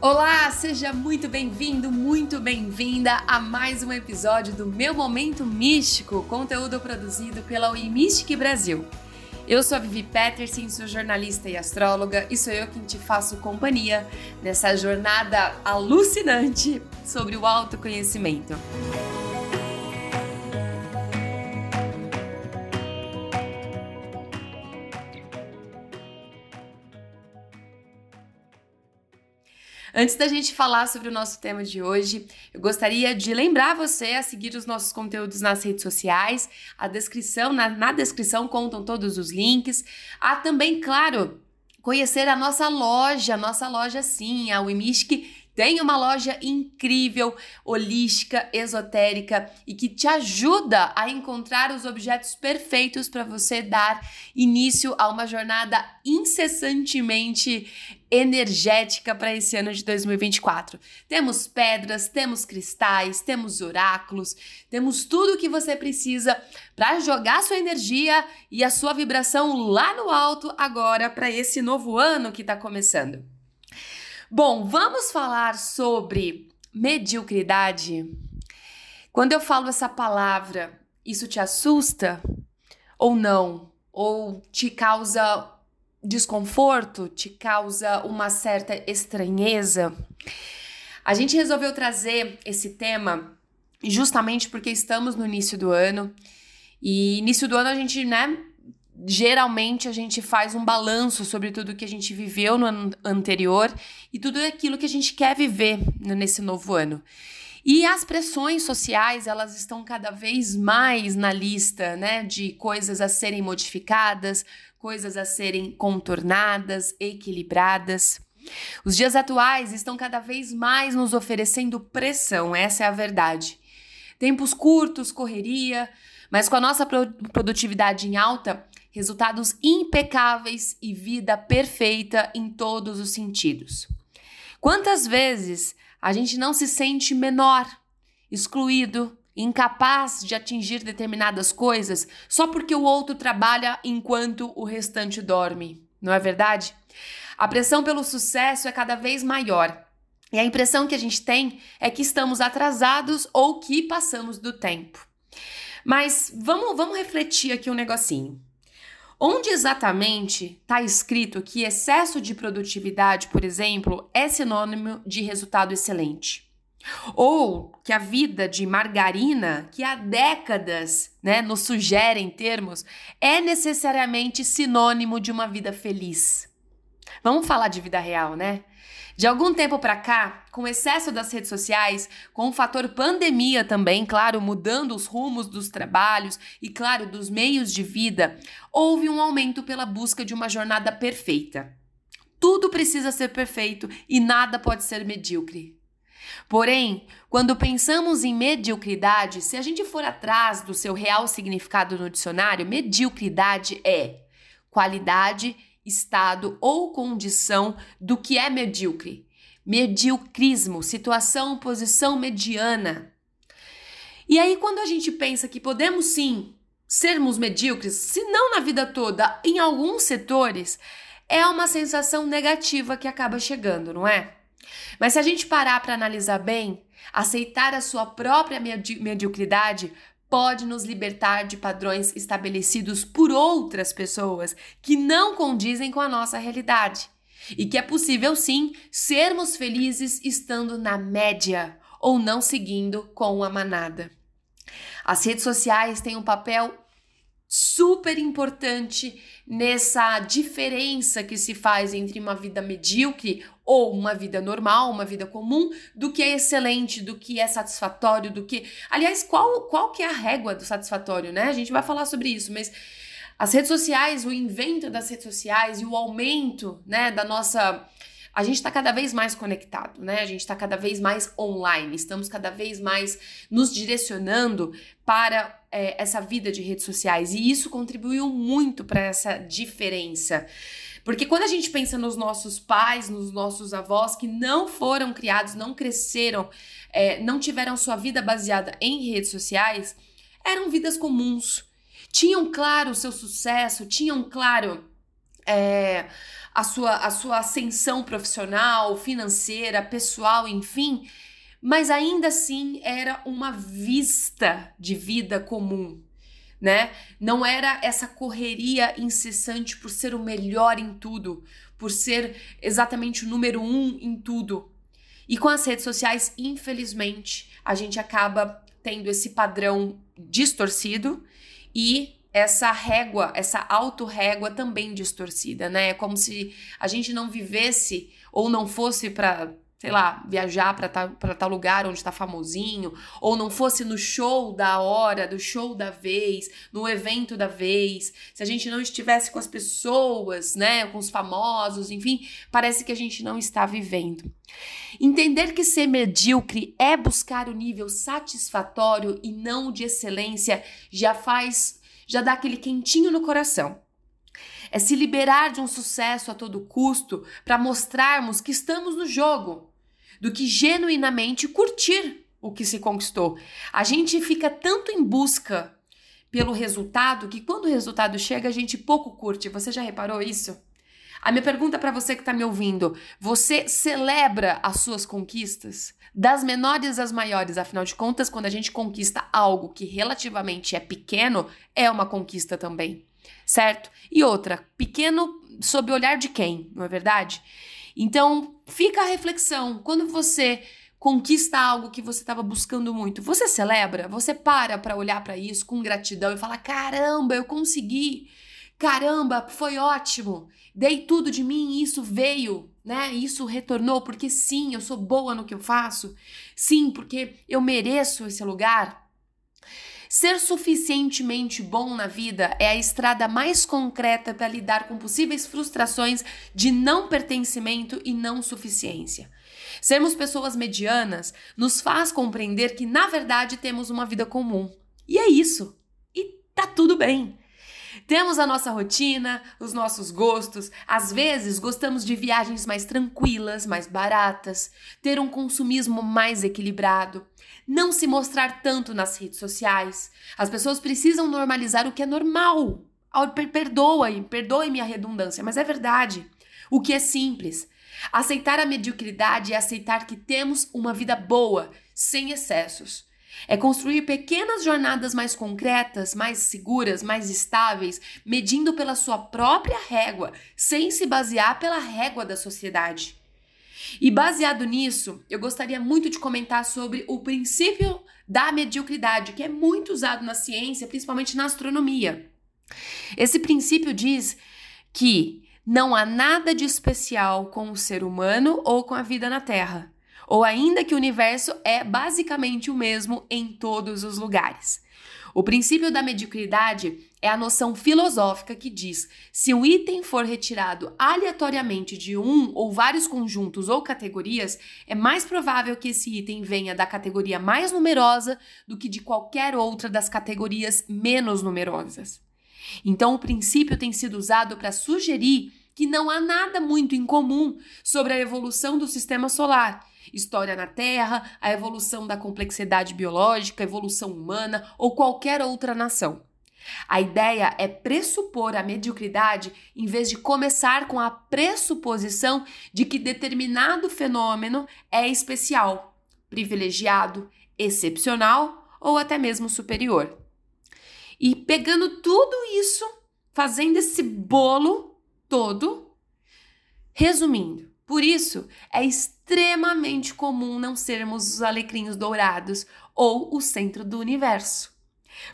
Olá, seja muito bem-vindo, muito bem-vinda a mais um episódio do Meu Momento Místico, conteúdo produzido pela Mystic Brasil. Eu sou a Vivi Peterson, sou jornalista e astróloga e sou eu quem te faço companhia nessa jornada alucinante sobre o autoconhecimento. Antes da gente falar sobre o nosso tema de hoje, eu gostaria de lembrar você a seguir os nossos conteúdos nas redes sociais. A descrição, na, na descrição contam todos os links. Há também, claro, conhecer a nossa loja, nossa loja sim, a Wimistic tem uma loja incrível, holística, esotérica e que te ajuda a encontrar os objetos perfeitos para você dar início a uma jornada incessantemente energética para esse ano de 2024. Temos pedras, temos cristais, temos oráculos, temos tudo o que você precisa para jogar sua energia e a sua vibração lá no alto agora para esse novo ano que está começando. Bom, vamos falar sobre mediocridade. Quando eu falo essa palavra, isso te assusta ou não? Ou te causa desconforto? Te causa uma certa estranheza? A gente resolveu trazer esse tema justamente porque estamos no início do ano. E início do ano a gente, né, geralmente a gente faz um balanço sobre tudo que a gente viveu no ano anterior e tudo aquilo que a gente quer viver nesse novo ano. E as pressões sociais, elas estão cada vez mais na lista, né, de coisas a serem modificadas, coisas a serem contornadas, equilibradas. Os dias atuais estão cada vez mais nos oferecendo pressão, essa é a verdade. Tempos curtos, correria, mas com a nossa produtividade em alta, resultados impecáveis e vida perfeita em todos os sentidos. Quantas vezes a gente não se sente menor, excluído, incapaz de atingir determinadas coisas só porque o outro trabalha enquanto o restante dorme, não é verdade? A pressão pelo sucesso é cada vez maior. E a impressão que a gente tem é que estamos atrasados ou que passamos do tempo. Mas vamos, vamos refletir aqui um negocinho. Onde exatamente está escrito que excesso de produtividade, por exemplo, é sinônimo de resultado excelente? Ou que a vida de margarina, que há décadas né, nos sugerem termos, é necessariamente sinônimo de uma vida feliz? Vamos falar de vida real, né? De algum tempo para cá, com o excesso das redes sociais, com o fator pandemia também, claro, mudando os rumos dos trabalhos e, claro, dos meios de vida, houve um aumento pela busca de uma jornada perfeita. Tudo precisa ser perfeito e nada pode ser medíocre. Porém, quando pensamos em mediocridade, se a gente for atrás do seu real significado no dicionário, mediocridade é qualidade estado ou condição do que é medíocre. Mediocrismo, situação, posição mediana. E aí, quando a gente pensa que podemos sim sermos medíocres, se não na vida toda, em alguns setores, é uma sensação negativa que acaba chegando, não é? Mas se a gente parar para analisar bem, aceitar a sua própria medi mediocridade pode nos libertar de padrões estabelecidos por outras pessoas que não condizem com a nossa realidade. E que é possível sim sermos felizes estando na média ou não seguindo com a manada. As redes sociais têm um papel super importante nessa diferença que se faz entre uma vida medíocre ou uma vida normal, uma vida comum, do que é excelente, do que é satisfatório, do que. Aliás, qual, qual que é a régua do satisfatório, né? A gente vai falar sobre isso, mas as redes sociais, o invento das redes sociais e o aumento, né, da nossa a gente está cada vez mais conectado, né? A gente está cada vez mais online, estamos cada vez mais nos direcionando para é, essa vida de redes sociais e isso contribuiu muito para essa diferença. Porque quando a gente pensa nos nossos pais, nos nossos avós que não foram criados, não cresceram, é, não tiveram sua vida baseada em redes sociais, eram vidas comuns. Tinham claro o seu sucesso, tinham claro é, a sua, a sua ascensão profissional, financeira, pessoal, enfim, mas ainda assim era uma vista de vida comum, né? Não era essa correria incessante por ser o melhor em tudo, por ser exatamente o número um em tudo. E com as redes sociais, infelizmente, a gente acaba tendo esse padrão distorcido e essa régua, essa autorrégua também distorcida, né? É como se a gente não vivesse ou não fosse para sei lá, viajar para tal, lugar onde está famosinho, ou não fosse no show da hora, do show da vez, no evento da vez, se a gente não estivesse com as pessoas, né, com os famosos, enfim, parece que a gente não está vivendo. Entender que ser medíocre é buscar o nível satisfatório e não de excelência já faz, já dá aquele quentinho no coração. É se liberar de um sucesso a todo custo para mostrarmos que estamos no jogo, do que genuinamente curtir o que se conquistou. A gente fica tanto em busca pelo resultado que quando o resultado chega a gente pouco curte. Você já reparou isso? A minha pergunta para você que está me ouvindo: você celebra as suas conquistas? Das menores às maiores, afinal de contas, quando a gente conquista algo que relativamente é pequeno, é uma conquista também certo? E outra, pequeno sob o olhar de quem, não é verdade? Então, fica a reflexão. Quando você conquista algo que você estava buscando muito, você celebra? Você para para olhar para isso com gratidão e fala: "Caramba, eu consegui! Caramba, foi ótimo! Dei tudo de mim e isso veio, né? Isso retornou porque sim, eu sou boa no que eu faço. Sim, porque eu mereço esse lugar." Ser suficientemente bom na vida é a estrada mais concreta para lidar com possíveis frustrações de não pertencimento e não suficiência. Sermos pessoas medianas nos faz compreender que, na verdade, temos uma vida comum. E é isso. E tá tudo bem. Temos a nossa rotina, os nossos gostos. Às vezes gostamos de viagens mais tranquilas, mais baratas, ter um consumismo mais equilibrado, não se mostrar tanto nas redes sociais. As pessoas precisam normalizar o que é normal. Perdoe, perdoe-me a redundância, mas é verdade. O que é simples. Aceitar a mediocridade é aceitar que temos uma vida boa, sem excessos. É construir pequenas jornadas mais concretas, mais seguras, mais estáveis, medindo pela sua própria régua, sem se basear pela régua da sociedade. E baseado nisso, eu gostaria muito de comentar sobre o princípio da mediocridade, que é muito usado na ciência, principalmente na astronomia. Esse princípio diz que não há nada de especial com o ser humano ou com a vida na Terra ou ainda que o universo é basicamente o mesmo em todos os lugares. O princípio da mediocridade é a noção filosófica que diz: se um item for retirado aleatoriamente de um ou vários conjuntos ou categorias, é mais provável que esse item venha da categoria mais numerosa do que de qualquer outra das categorias menos numerosas. Então, o princípio tem sido usado para sugerir que não há nada muito incomum sobre a evolução do sistema solar história na Terra, a evolução da complexidade biológica, evolução humana ou qualquer outra nação. A ideia é pressupor a mediocridade em vez de começar com a pressuposição de que determinado fenômeno é especial, privilegiado, excepcional ou até mesmo superior. E pegando tudo isso, fazendo esse bolo todo, resumindo, por isso, é extremamente comum não sermos os alecrinhos dourados ou o centro do universo.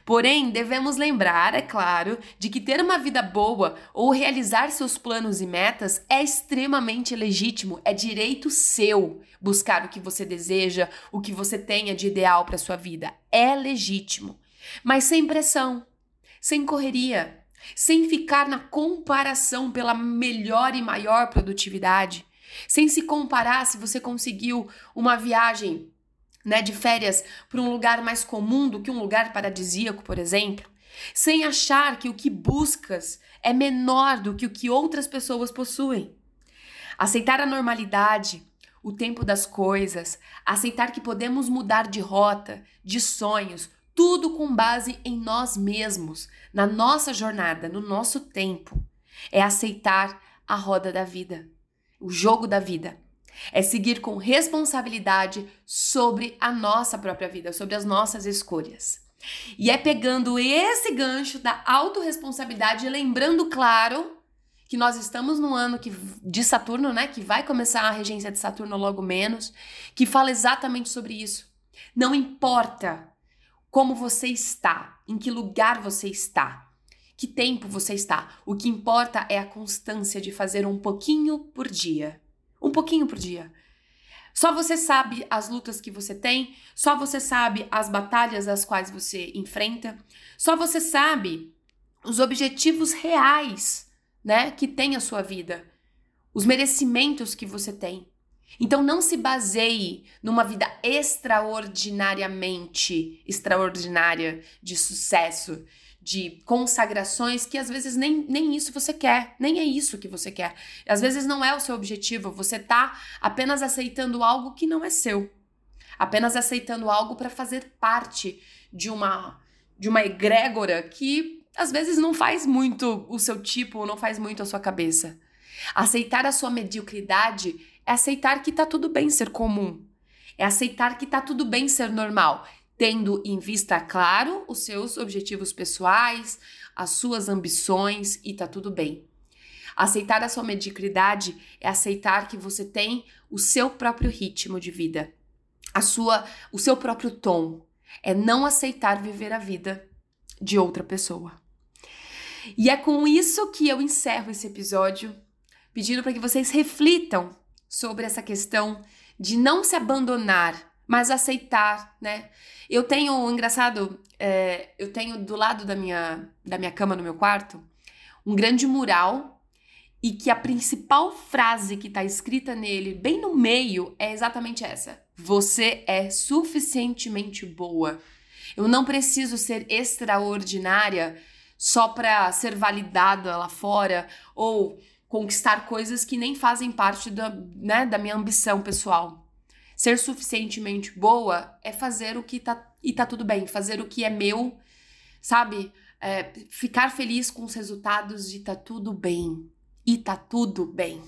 Porém, devemos lembrar, é claro, de que ter uma vida boa ou realizar seus planos e metas é extremamente legítimo, é direito seu buscar o que você deseja, o que você tenha de ideal para sua vida. É legítimo, mas sem pressão, sem correria, sem ficar na comparação pela melhor e maior produtividade sem se comparar se você conseguiu uma viagem né, de férias para um lugar mais comum do que um lugar paradisíaco, por exemplo, sem achar que o que buscas é menor do que o que outras pessoas possuem. Aceitar a normalidade, o tempo das coisas, aceitar que podemos mudar de rota, de sonhos, tudo com base em nós mesmos, na nossa jornada, no nosso tempo. É aceitar a roda da vida, o jogo da vida. É seguir com responsabilidade sobre a nossa própria vida, sobre as nossas escolhas. E é pegando esse gancho da autorresponsabilidade lembrando, claro, que nós estamos no ano que, de Saturno, né? Que vai começar a regência de Saturno logo menos, que fala exatamente sobre isso. Não importa como você está, em que lugar você está, que tempo você está. O que importa é a constância de fazer um pouquinho por dia. Um pouquinho por dia. Só você sabe as lutas que você tem, só você sabe as batalhas as quais você enfrenta, só você sabe os objetivos reais, né, que tem a sua vida, os merecimentos que você tem. Então não se baseie numa vida extraordinariamente extraordinária de sucesso, de consagrações que às vezes nem, nem isso você quer, nem é isso que você quer. Às vezes não é o seu objetivo, você tá apenas aceitando algo que não é seu. Apenas aceitando algo para fazer parte de uma de uma egrégora que às vezes não faz muito o seu tipo, não faz muito a sua cabeça. Aceitar a sua mediocridade é aceitar que tá tudo bem ser comum. É aceitar que tá tudo bem ser normal tendo em vista, claro, os seus objetivos pessoais, as suas ambições e tá tudo bem. Aceitar a sua mediocridade é aceitar que você tem o seu próprio ritmo de vida, a sua, o seu próprio tom. É não aceitar viver a vida de outra pessoa. E é com isso que eu encerro esse episódio, pedindo para que vocês reflitam sobre essa questão de não se abandonar mas aceitar, né? Eu tenho, engraçado, é, eu tenho do lado da minha, da minha cama no meu quarto um grande mural e que a principal frase que está escrita nele, bem no meio, é exatamente essa: Você é suficientemente boa. Eu não preciso ser extraordinária só para ser validada lá fora ou conquistar coisas que nem fazem parte da, né, da minha ambição pessoal. Ser suficientemente boa é fazer o que tá. E tá tudo bem, fazer o que é meu, sabe? É, ficar feliz com os resultados e tá tudo bem. E tá tudo bem.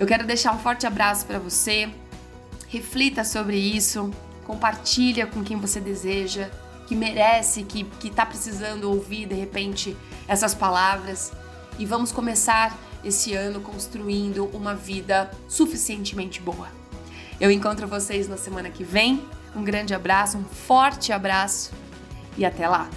Eu quero deixar um forte abraço para você. Reflita sobre isso, compartilha com quem você deseja, que merece, que, que tá precisando ouvir de repente essas palavras. E vamos começar esse ano construindo uma vida suficientemente boa. Eu encontro vocês na semana que vem. Um grande abraço, um forte abraço e até lá!